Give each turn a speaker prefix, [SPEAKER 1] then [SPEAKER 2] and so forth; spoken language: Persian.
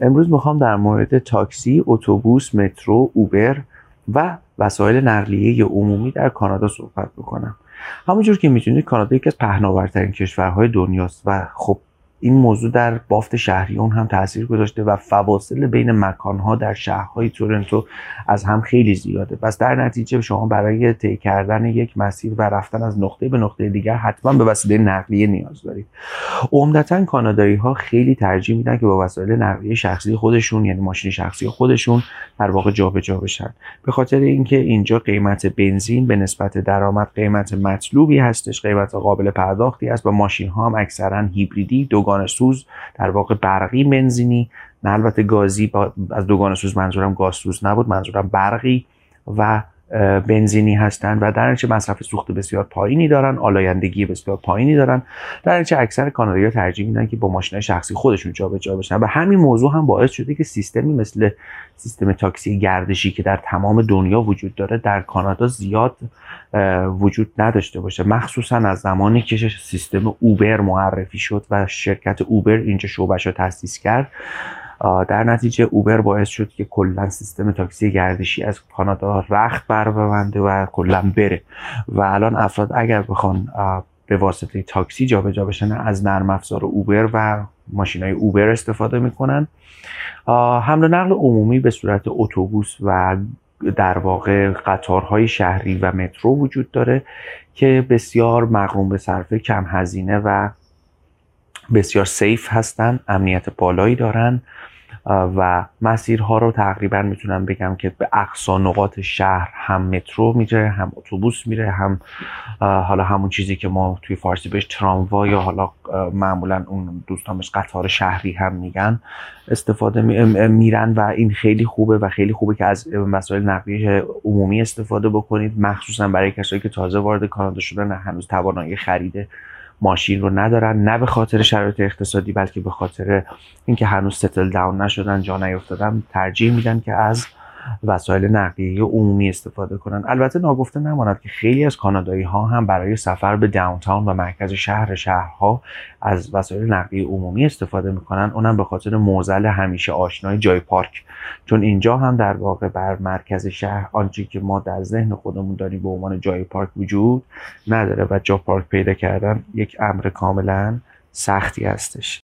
[SPEAKER 1] امروز می‌خوام در مورد تاکسی، اتوبوس، مترو، اوبر و وسایل نقلیه عمومی در کانادا صحبت بکنم. همونجور که می‌تونید کانادا یکی از پهناورترین کشورهای دنیاست و خب این موضوع در بافت شهری اون هم تاثیر گذاشته و فواصل بین مکانها در شهرهای تورنتو از هم خیلی زیاده. پس در نتیجه شما برای طی کردن یک مسیر و رفتن از نقطه به نقطه دیگر حتما به وسیله نقلیه نیاز دارید. عمدتا کانادایی ها خیلی ترجیح میدن که با وسایل نقلیه شخصی خودشون یعنی ماشین شخصی خودشون در واقع جابجا بشن. به خاطر اینکه اینجا قیمت بنزین به نسبت درآمد قیمت مطلوبی هستش قیمت قابل پرداختی است و ماشین ها هم اکثرا هیبریدی دوگانه دوگانه سوز در واقع برقی بنزینی. نه البته گازی از دوگانه سوز منظورم گاز سوز نبود منظورم برقی و بنزینی هستند و در نتیجه مصرف سوخت بسیار پایینی دارن آلایندگی بسیار پایینی دارن در نتیجه اکثر کانادایی‌ها ترجیح میدن که با ماشین شخصی خودشون جابجا بشن و همین موضوع هم باعث شده که سیستمی مثل سیستم تاکسی گردشی که در تمام دنیا وجود داره در کانادا زیاد وجود نداشته باشه. مخصوصا از زمانی که سیستم اوبر معرفی شد و شرکت اوبر اینجا شعبش رو تاسیس کرد. در نتیجه اوبر باعث شد که کلا سیستم تاکسی گردشی از کانادا رخت بر ببنده و کلا بره. و الان افراد اگر بخوان به واسطه تاکسی جابجا بشن از نرم افزار اوبر و ماشین های اوبر استفاده می‌کنن. حمل و نقل عمومی به صورت اتوبوس و در واقع قطارهای شهری و مترو وجود داره که بسیار مقروم به صرفه کم هزینه و بسیار سیف هستن امنیت بالایی دارن و مسیرها رو تقریبا می‌تونم بگم که به اقصا نقاط شهر هم مترو میره هم اتوبوس میره هم حالا همون چیزی که ما توی فارسی بهش تراموا یا حالا معمولا اون دوستان بهش قطار شهری هم میگن استفاده میرن و این خیلی خوبه و خیلی خوبه که از مسائل نقلیه عمومی استفاده بکنید مخصوصا برای کسایی که تازه وارد کانادا شدن هنوز توانایی خرید ماشین رو ندارن نه به خاطر شرایط اقتصادی بلکه به خاطر اینکه هنوز ستل داون نشدن جا نیفتادن ترجیح میدن که از وسایل نقلیه عمومی استفاده کنن. البته ناگفته نماند که خیلی از کانادایی ها هم برای سفر به داونتاون و مرکز شهر شهرها از وسایل نقلیه عمومی استفاده می‌کنن. اونم به خاطر موزل همیشه آشنای جای پارک. چون اینجا هم در واقع بر مرکز شهر آنچه که ما در ذهن خودمون داریم به عنوان جای پارک وجود نداره و جا پارک پیدا کردن یک امر کاملا سختی هستش.